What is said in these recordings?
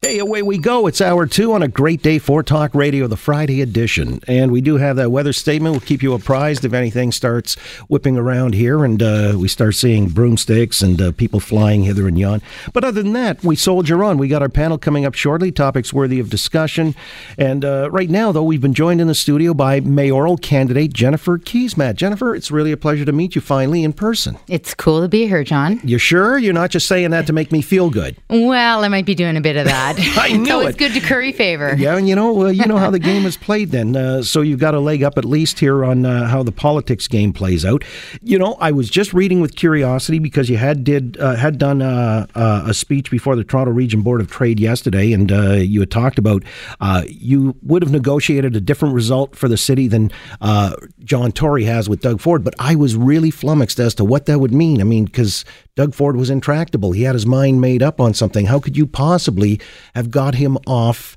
Hey, away we go. It's hour two on a great day for Talk Radio, the Friday edition. And we do have that weather statement. We'll keep you apprised if anything starts whipping around here and uh, we start seeing broomsticks and uh, people flying hither and yon. But other than that, we soldier on. We got our panel coming up shortly, topics worthy of discussion. And uh, right now, though, we've been joined in the studio by mayoral candidate Jennifer Keesmaat. Jennifer, it's really a pleasure to meet you finally in person. It's cool to be here, John. You sure? You're not just saying that to make me feel good. Well, I might be doing a bit of that. I know it's it. good to curry favor. Yeah, and you know, well, you know how the game is played. Then, uh, so you've got a leg up at least here on uh, how the politics game plays out. You know, I was just reading with curiosity because you had did uh, had done uh, uh, a speech before the Toronto Region Board of Trade yesterday, and uh, you had talked about you would have negotiated a different result for the city than John Tory has with Doug Ford. But I was really flummoxed as to what that would mean. I mean, because Doug Ford was intractable. He had his mind made up on something. How could you possibly have got him off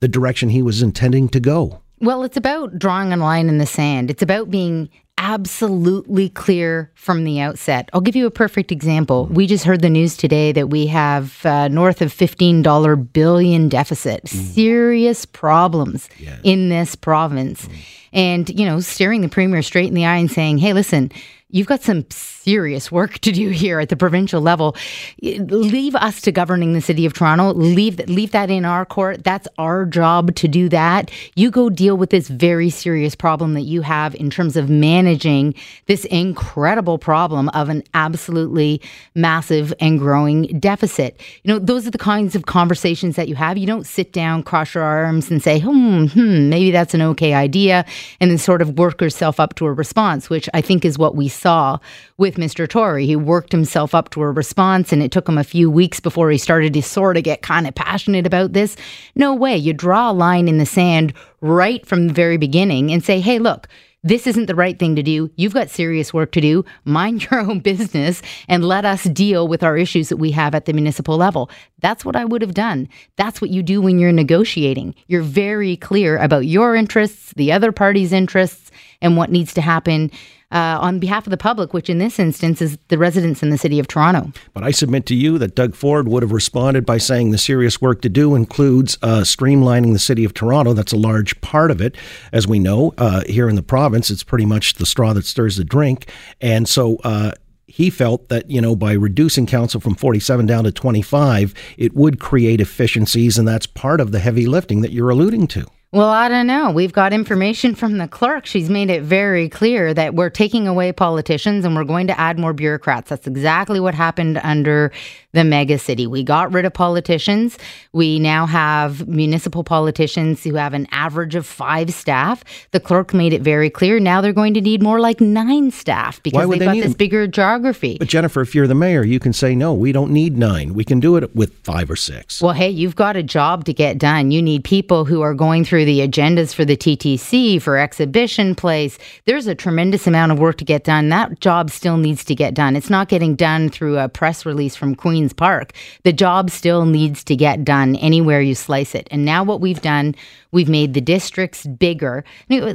the direction he was intending to go? Well, it's about drawing a line in the sand. It's about being absolutely clear from the outset. I'll give you a perfect example. We just heard the news today that we have uh, north of $15 billion deficit, mm. serious problems yeah. in this province. Mm. And, you know, staring the premier straight in the eye and saying, hey, listen, you've got some serious work to do here at the provincial level. Leave us to governing the city of Toronto. Leave leave that in our court. That's our job to do that. You go deal with this very serious problem that you have in terms of managing this incredible problem of an absolutely massive and growing deficit. You know, those are the kinds of conversations that you have. You don't sit down, cross your arms, and say, "Hmm, hmm, maybe that's an okay idea," and then sort of work yourself up to a response, which I think is what we saw with Mr. Tory. He worked himself up to a response, and it took him a few weeks before he started to sort of get kind of passionate about this. No way. You draw a line in the sand right from the very beginning and say, hey, look, this isn't the right thing to do. You've got serious work to do. Mind your own business and let us deal with our issues that we have at the municipal level. That's what I would have done. That's what you do when you're negotiating. You're very clear about your interests, the other party's interests, and what needs to happen uh, on behalf of the public, which in this instance is the residents in the city of Toronto. But I submit to you that Doug Ford would have responded by saying the serious work to do includes uh, streamlining the city of Toronto. That's a large part of it. As we know, uh, here in the province, it's pretty much the straw that stirs the drink. And so, uh, he felt that you know by reducing council from 47 down to 25 it would create efficiencies and that's part of the heavy lifting that you're alluding to well, I don't know. We've got information from the clerk. She's made it very clear that we're taking away politicians and we're going to add more bureaucrats. That's exactly what happened under the mega city. We got rid of politicians. We now have municipal politicians who have an average of five staff. The clerk made it very clear. Now they're going to need more like nine staff because they've they got this them? bigger geography. But Jennifer, if you're the mayor, you can say, no, we don't need nine. We can do it with five or six. Well, hey, you've got a job to get done. You need people who are going through the agendas for the TTC, for exhibition place. There's a tremendous amount of work to get done. That job still needs to get done. It's not getting done through a press release from Queen's Park. The job still needs to get done anywhere you slice it. And now what we've done, we've made the districts bigger.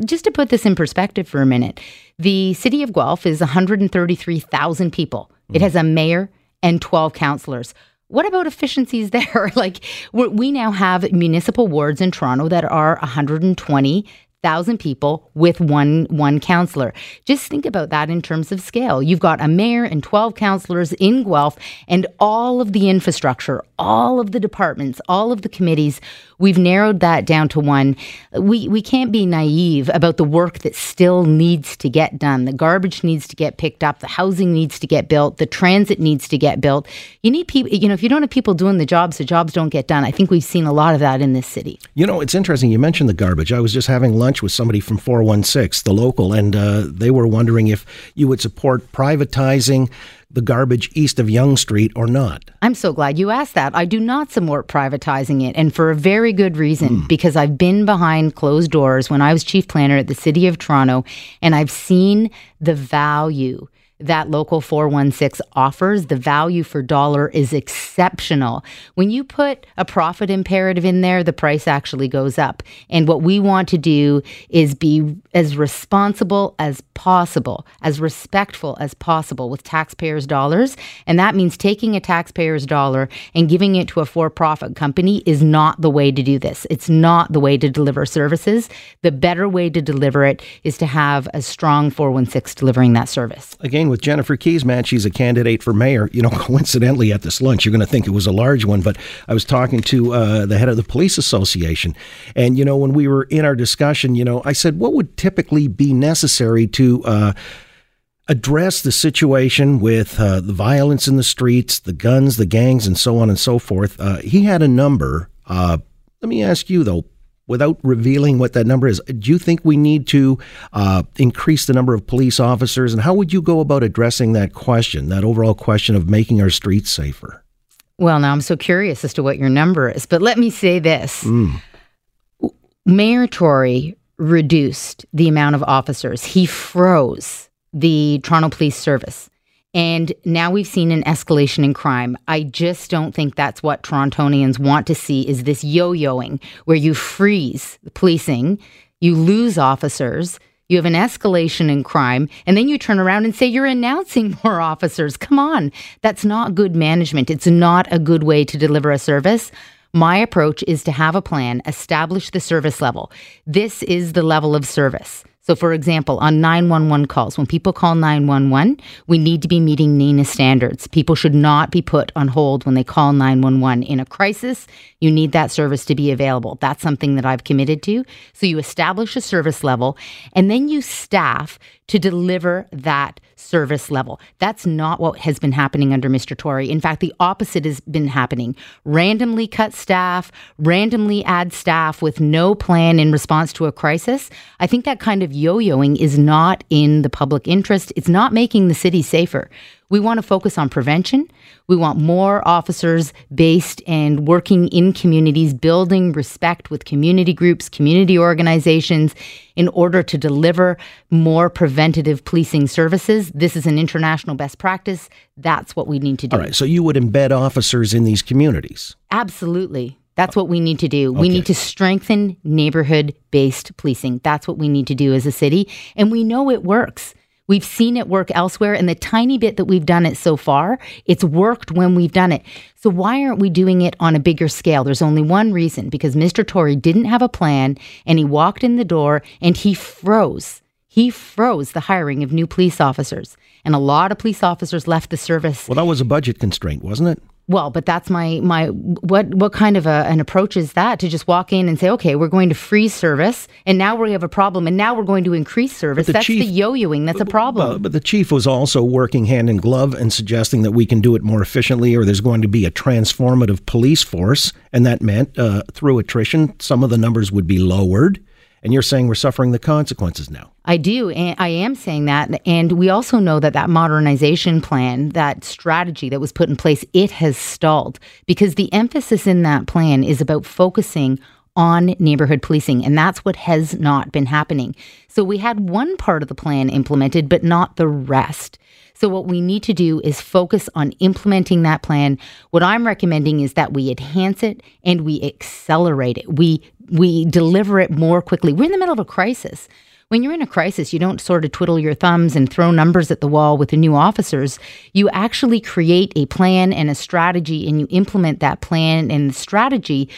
Just to put this in perspective for a minute, the city of Guelph is 133,000 people. It mm-hmm. has a mayor and 12 councillors. What about efficiencies there? like we now have municipal wards in Toronto that are 120 thousand people with one one councillor. Just think about that in terms of scale. You've got a mayor and 12 councillors in Guelph and all of the infrastructure, all of the departments, all of the committees. We've narrowed that down to one. We we can't be naive about the work that still needs to get done. The garbage needs to get picked up, the housing needs to get built, the transit needs to get built. You need people, you know, if you don't have people doing the jobs, the jobs don't get done. I think we've seen a lot of that in this city. You know, it's interesting you mentioned the garbage. I was just having lunch with somebody from 416, the local, and uh, they were wondering if you would support privatizing the garbage east of Yonge Street or not. I'm so glad you asked that. I do not support privatizing it, and for a very good reason, mm. because I've been behind closed doors when I was chief planner at the City of Toronto, and I've seen the value that local 416 offers, the value for dollar is exceptional. When you put a profit imperative in there, the price actually goes up. And what we want to do is be as responsible as possible, as respectful as possible with taxpayers' dollars. And that means taking a taxpayer's dollar and giving it to a for profit company is not the way to do this. It's not the way to deliver services. The better way to deliver it is to have a strong 416 delivering that service. Again, with Jennifer Keesmaat. She's a candidate for mayor. You know, coincidentally, at this lunch, you're going to think it was a large one, but I was talking to uh, the head of the police association. And, you know, when we were in our discussion, you know, I said, what would typically be necessary to, uh, address the situation with uh, the violence in the streets, the guns, the gangs, and so on and so forth. Uh, he had a number. Uh, let me ask you, though, without revealing what that number is, do you think we need to uh, increase the number of police officers? And how would you go about addressing that question, that overall question of making our streets safer? Well, now I'm so curious as to what your number is, but let me say this. Mm. Mayor Tory reduced the amount of officers. He froze the Toronto Police Service. And now we've seen an escalation in crime. I just don't think that's what Torontonians want to see is this yo-yoing where you freeze policing, you lose officers, you have an escalation in crime, and then you turn around and say you're announcing more officers. Come on. That's not good management. It's not a good way to deliver a service. My approach is to have a plan, establish the service level. This is the level of service. So, for example, on 911 calls, when people call 911, we need to be meeting NENA standards. People should not be put on hold when they call 911. In a crisis, you need that service to be available. That's something that I've committed to. So, you establish a service level and then you staff to deliver that service level. That's not what has been happening under Mr. Tory. In fact, the opposite has been happening. Randomly cut staff, randomly add staff with no plan in response to a crisis. I think that kind of yo yoing is not in the public interest. It's not making the city safer. We want to focus on prevention. We want more officers based and working in communities, building respect with community groups, community organizations in order to deliver more preventative policing services. This is an international best practice. That's what we need to do. All right. So you would embed officers in these communities? Absolutely. That's what we need to do. Okay. We need to strengthen neighborhood based policing. That's what we need to do as a city. And we know it works. We've seen it work elsewhere, and the tiny bit that we've done it so far, it's worked when we've done it. So why aren't we doing it on a bigger scale? There's only one reason because Mr. Tory didn't have a plan and he walked in the door and he froze. He froze the hiring of new police officers. And a lot of police officers left the service. Well, that was a budget constraint, wasn't it? Well, but that's my my what what kind of a, an approach is that to just walk in and say, okay, we're going to freeze service, and now we have a problem, and now we're going to increase service. The that's chief, the yo-yoing. That's a problem. Well, but the chief was also working hand in glove and suggesting that we can do it more efficiently, or there's going to be a transformative police force, and that meant uh, through attrition, some of the numbers would be lowered. And you're saying we're suffering the consequences now. I do. And I am saying that. And we also know that that modernization plan, that strategy that was put in place, it has stalled because the emphasis in that plan is about focusing on neighborhood policing. And that's what has not been happening. So we had one part of the plan implemented, but not the rest. So, what we need to do is focus on implementing that plan. What I'm recommending is that we enhance it and we accelerate it. We we deliver it more quickly. We're in the middle of a crisis. When you're in a crisis, you don't sort of twiddle your thumbs and throw numbers at the wall with the new officers. You actually create a plan and a strategy and you implement that plan and the strategy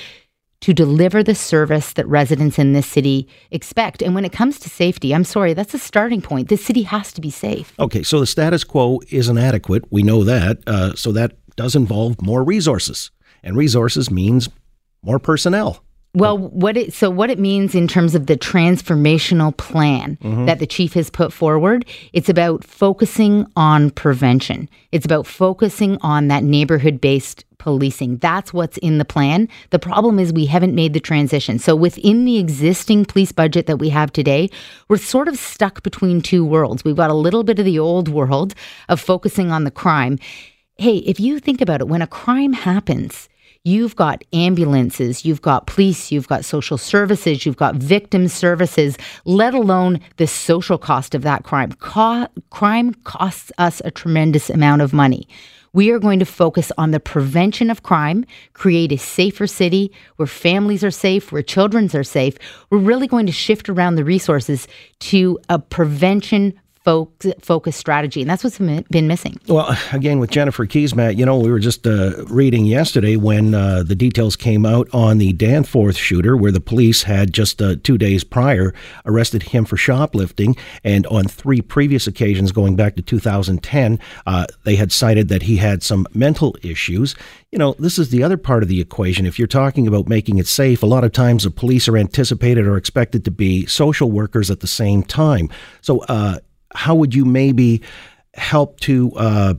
to deliver the service that residents in this city expect. And when it comes to safety, I'm sorry, that's a starting point. This city has to be safe. Okay, so the status quo isn't adequate. We know that. Uh, so that does involve more resources. And resources means more personnel. Well, what it so what it means in terms of the transformational plan mm-hmm. that the chief has put forward, it's about focusing on prevention. It's about focusing on that neighborhood-based policing. That's what's in the plan. The problem is we haven't made the transition. So within the existing police budget that we have today, we're sort of stuck between two worlds. We've got a little bit of the old world of focusing on the crime. Hey, if you think about it, when a crime happens, You've got ambulances, you've got police, you've got social services, you've got victim services, let alone the social cost of that crime. Co- crime costs us a tremendous amount of money. We are going to focus on the prevention of crime, create a safer city where families are safe, where children are safe. We're really going to shift around the resources to a prevention focus strategy, and that's what's been missing. Well, again, with Jennifer Keesmaat, you know, we were just uh, reading yesterday when uh, the details came out on the Danforth shooter, where the police had just uh, two days prior arrested him for shoplifting, and on three previous occasions, going back to 2010, uh, they had cited that he had some mental issues. You know, this is the other part of the equation. If you're talking about making it safe, a lot of times the police are anticipated or expected to be social workers at the same time. So, uh, how would you maybe help to uh,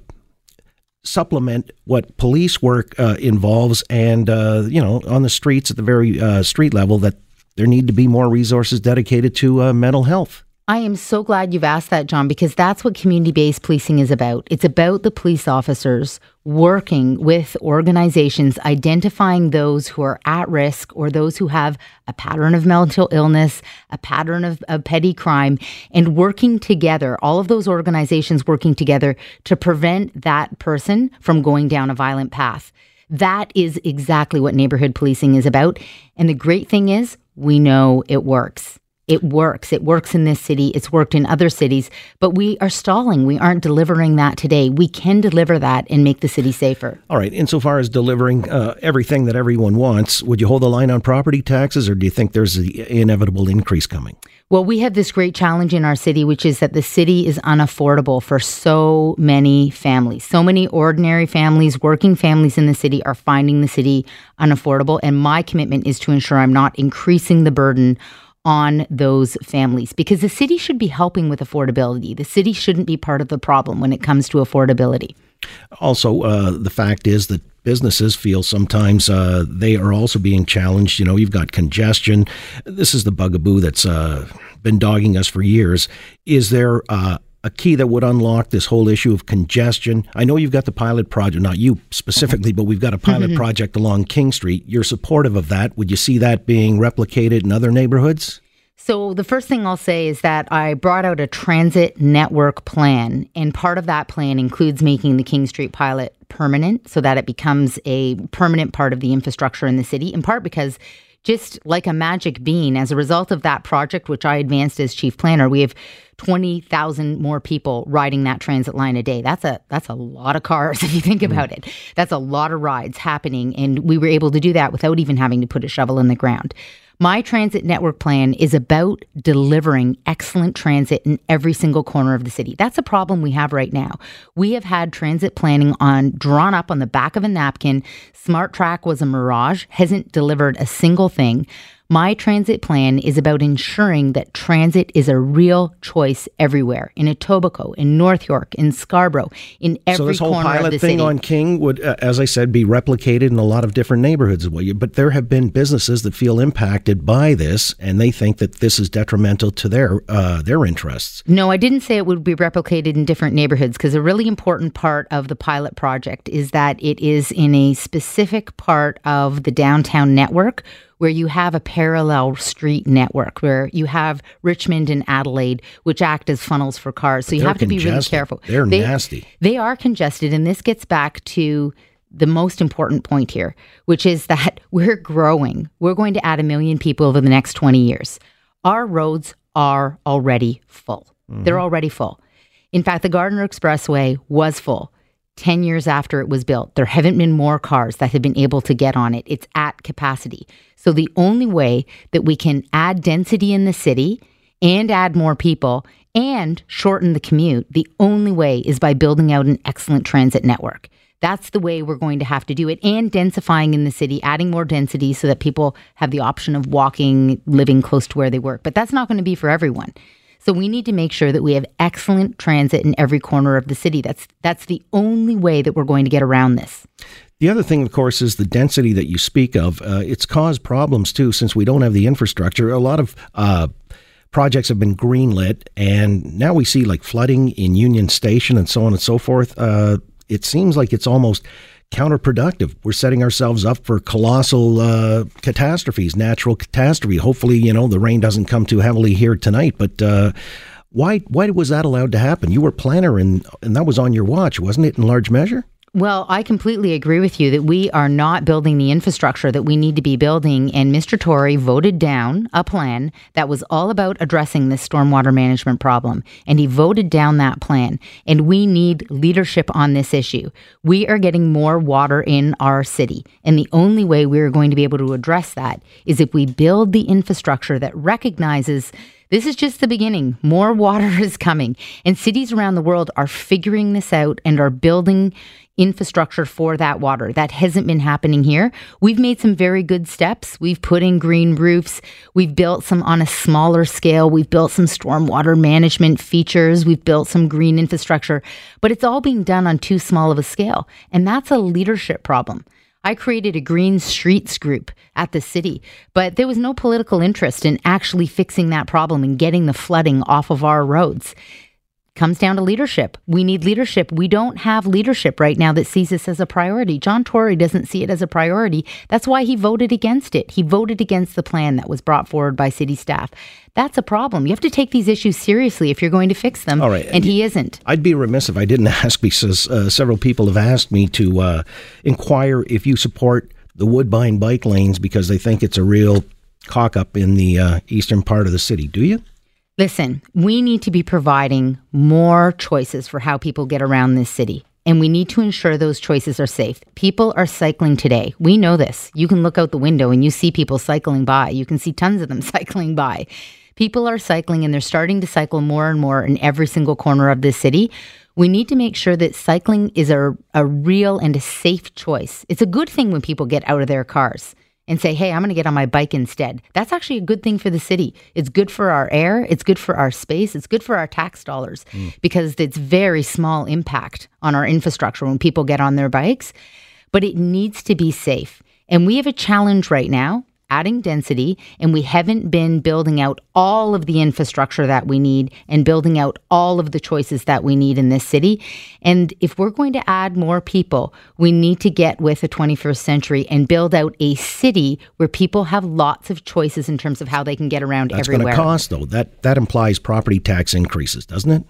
supplement what police work uh, involves and uh, you know on the streets at the very uh, street level that there need to be more resources dedicated to uh, mental health I am so glad you've asked that, John, because that's what community based policing is about. It's about the police officers working with organizations, identifying those who are at risk or those who have a pattern of mental illness, a pattern of, of petty crime, and working together, all of those organizations working together to prevent that person from going down a violent path. That is exactly what neighborhood policing is about. And the great thing is, we know it works. It works. It works in this city. It's worked in other cities, but we are stalling. We aren't delivering that today. We can deliver that and make the city safer. All right. Insofar as delivering uh, everything that everyone wants, would you hold the line on property taxes, or do you think there's the inevitable increase coming? Well, we have this great challenge in our city, which is that the city is unaffordable for so many families. So many ordinary families, working families in the city are finding the city unaffordable. And my commitment is to ensure I'm not increasing the burden on those families because the city should be helping with affordability. The city shouldn't be part of the problem when it comes to affordability. Also, uh, the fact is that businesses feel sometimes uh, they are also being challenged. You know, you've got congestion. This is the bugaboo that's uh, been dogging us for years. Is there uh, a key that would unlock this whole issue of congestion? I know you've got the pilot project, not you specifically, but we've got a pilot mm-hmm. project along King Street. You're supportive of that. Would you see that being replicated in other neighborhoods? So, the first thing I'll say is that I brought out a transit network plan, and part of that plan includes making the King Street pilot permanent so that it becomes a permanent part of the infrastructure in the city, in part because just like a magic bean, as a result of that project, which I advanced as chief planner, we have 20,000 more people riding that transit line a day. That's a that's a lot of cars if you think mm about it. That's a lot of rides happening and we were able to do that without even having to put a shovel in the ground. My transit network plan is about delivering excellent transit in every single corner of the city. That's a problem we have right now. We have had transit planning on drawn up on the back of a napkin. Smart Track was a mirage, hasn't delivered a single thing. My transit plan is about ensuring that transit is a real choice everywhere in Etobicoke, in North York, in Scarborough, in every so this whole corner pilot of the thing city. on King would, uh, as I said, be replicated in a lot of different neighborhoods. But there have been businesses that feel impacted by this, and they think that this is detrimental to their uh, their interests. No, I didn't say it would be replicated in different neighborhoods because a really important part of the pilot project is that it is in a specific part of the downtown network where you have a parallel street network where you have Richmond and Adelaide, which act as funnels for cars. So you have to be really careful. They're they, nasty. They are congested. And this gets back to the most important point here, which is that we're growing. We're going to add a million people over the next 20 years. Our roads are already full. Mm-hmm. They're already full. In fact, the Gardiner Expressway was full. 10 years after it was built. There haven't been more cars that have been able to get on it. It's at capacity. So the only way that we can add density in the city and add more people and shorten the commute, the only way is by building out an excellent transit network. That's the way we're going to have to do it and densifying in the city, adding more density so that people have the option of walking, living close to where they work. But that's not going to be for everyone. So we need to make sure that we have excellent transit in every corner of the city. That's that's the only way that we're going to get around this. The other thing, of course, is the density that you speak of. Uh, it's caused problems too, since we don't have the infrastructure. A lot of uh, projects have been greenlit, and now we see like flooding in Union Station and so on and so forth. Uh, it seems like it's almost counterproductive. We're setting ourselves up for colossal uh, catastrophes, natural catastrophe. Hopefully, you know, the rain doesn't come too heavily here tonight, but. Uh, why, why was that allowed to happen? You were planner and, and that was on your watch, wasn't it, in large measure? Well, I completely agree with you that we are not building the infrastructure that we need to be building. And Mr. Tory voted down a plan that was all about addressing this stormwater management problem. And he voted down that plan. And we need leadership on this issue. We are getting more water in our city. And the only way we're going to be able to address that is if we build the infrastructure that recognizes this is just the beginning. More water is coming. And cities around the world are figuring this out and are building infrastructure for that water. That hasn't been happening here. We've made some very good steps. We've put in green roofs. We've built some on a smaller scale. We've built some stormwater management features. We've built some green infrastructure, but it's all being done on too small of a scale. And that's a leadership problem. I created a green streets group at the city, but there was no political interest in actually fixing that problem and getting the flooding off of our roads comes down to leadership. We need leadership. We don't have leadership right now that sees this as a priority. John Tory doesn't see it as a priority. That's why he voted against it. He voted against the plan that was brought forward by city staff. That's a problem. You have to take these issues seriously if you're going to fix them. All right. And he isn't. I'd be remiss if I didn't ask because uh, several people have asked me to uh, inquire if you support the Woodbine bike lanes because they think it's a real cock up in the uh, eastern part of the city. Do you? Listen, we need to be providing more choices for how people get around this city. And we need to ensure those choices are safe. People are cycling today. We know this. You can look out the window and you see people cycling by. You can see tons of them cycling by. People are cycling and they're starting to cycle more and more in every single corner of this city. We need to make sure that cycling is a, a real and a safe choice. It's a good thing when people get out of their cars and say, hey, I'm going to get on my bike instead. That's actually a good thing for the city. It's good for our air, it's good for our space, it's good for our tax dollars mm. because it's very small impact on our infrastructure when people get on their bikes. But it needs to be safe. And we have a challenge right now adding density and we haven't been building out all of the infrastructure that we need and building out all of the choices that we need in this city. And if we're going to add more people, we need to get with the 21st century and build out a city where people have lots of choices in terms of how they can get around That's everywhere. That's going to cost though. That that implies property tax increases, doesn't it?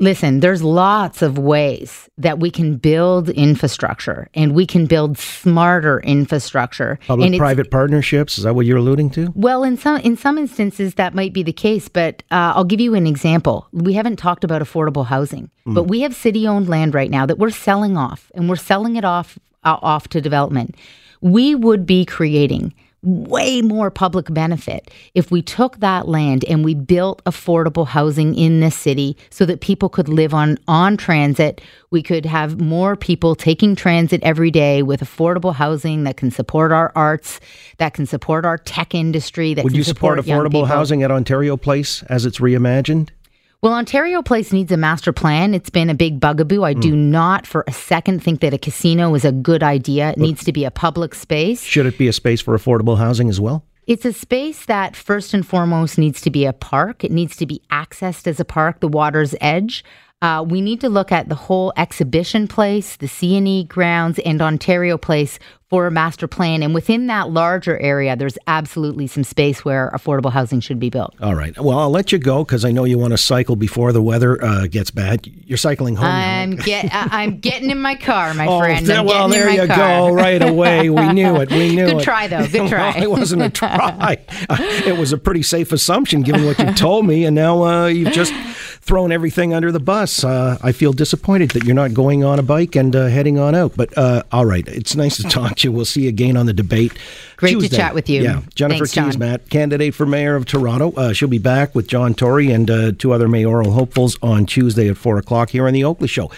Listen, there's lots of ways that we can build infrastructure and we can build smarter infrastructure. Public private partnerships, is that what you're alluding to? Well, in some in some instances that might be the case, but uh, I'll give you an example. We haven't talked about affordable housing, mm. but we have city-owned land right now that we're selling off and we're selling it off uh, off to development. We would be creating way more public benefit if we took that land and we built affordable housing in this city so that people could live on on transit. We could have more people taking transit every day with affordable housing that can support our arts that can support our tech industry that would you support, support affordable housing at ontario place as it's reimagined well, Ontario Place needs a master plan. It's been a big bugaboo. I mm. do not for a second think that a casino is a good idea. It but needs to be a public space. Should it be a space for affordable housing as well? It's a space that first and foremost needs to be a park. It needs to be accessed as a park, the water's edge. Uh, we need to look at the whole exhibition place, the CNE grounds, and Ontario Place for a master plan. And within that larger area, there's absolutely some space where affordable housing should be built. All right. Well, I'll let you go because I know you want to cycle before the weather uh, gets bad. You're cycling home. I'm get. I'm getting in my car, my oh, friend. I'm well, there you car. go. Right away. We knew it. We knew Good it. Good try, though. Good try. well, it wasn't a try. it was a pretty safe assumption given what you told me, and now uh, you've just thrown everything under the bus. Uh, I feel disappointed that you're not going on a bike and uh, heading on out. But uh, all right, it's nice to talk to you. We'll see you again on the debate. Great Tuesday. to chat with you. Yeah, Jennifer Thanks, Keesmaat, candidate for mayor of Toronto. Uh, she'll be back with John Tory and uh, two other mayoral hopefuls on Tuesday at four o'clock here on the Oakley Show.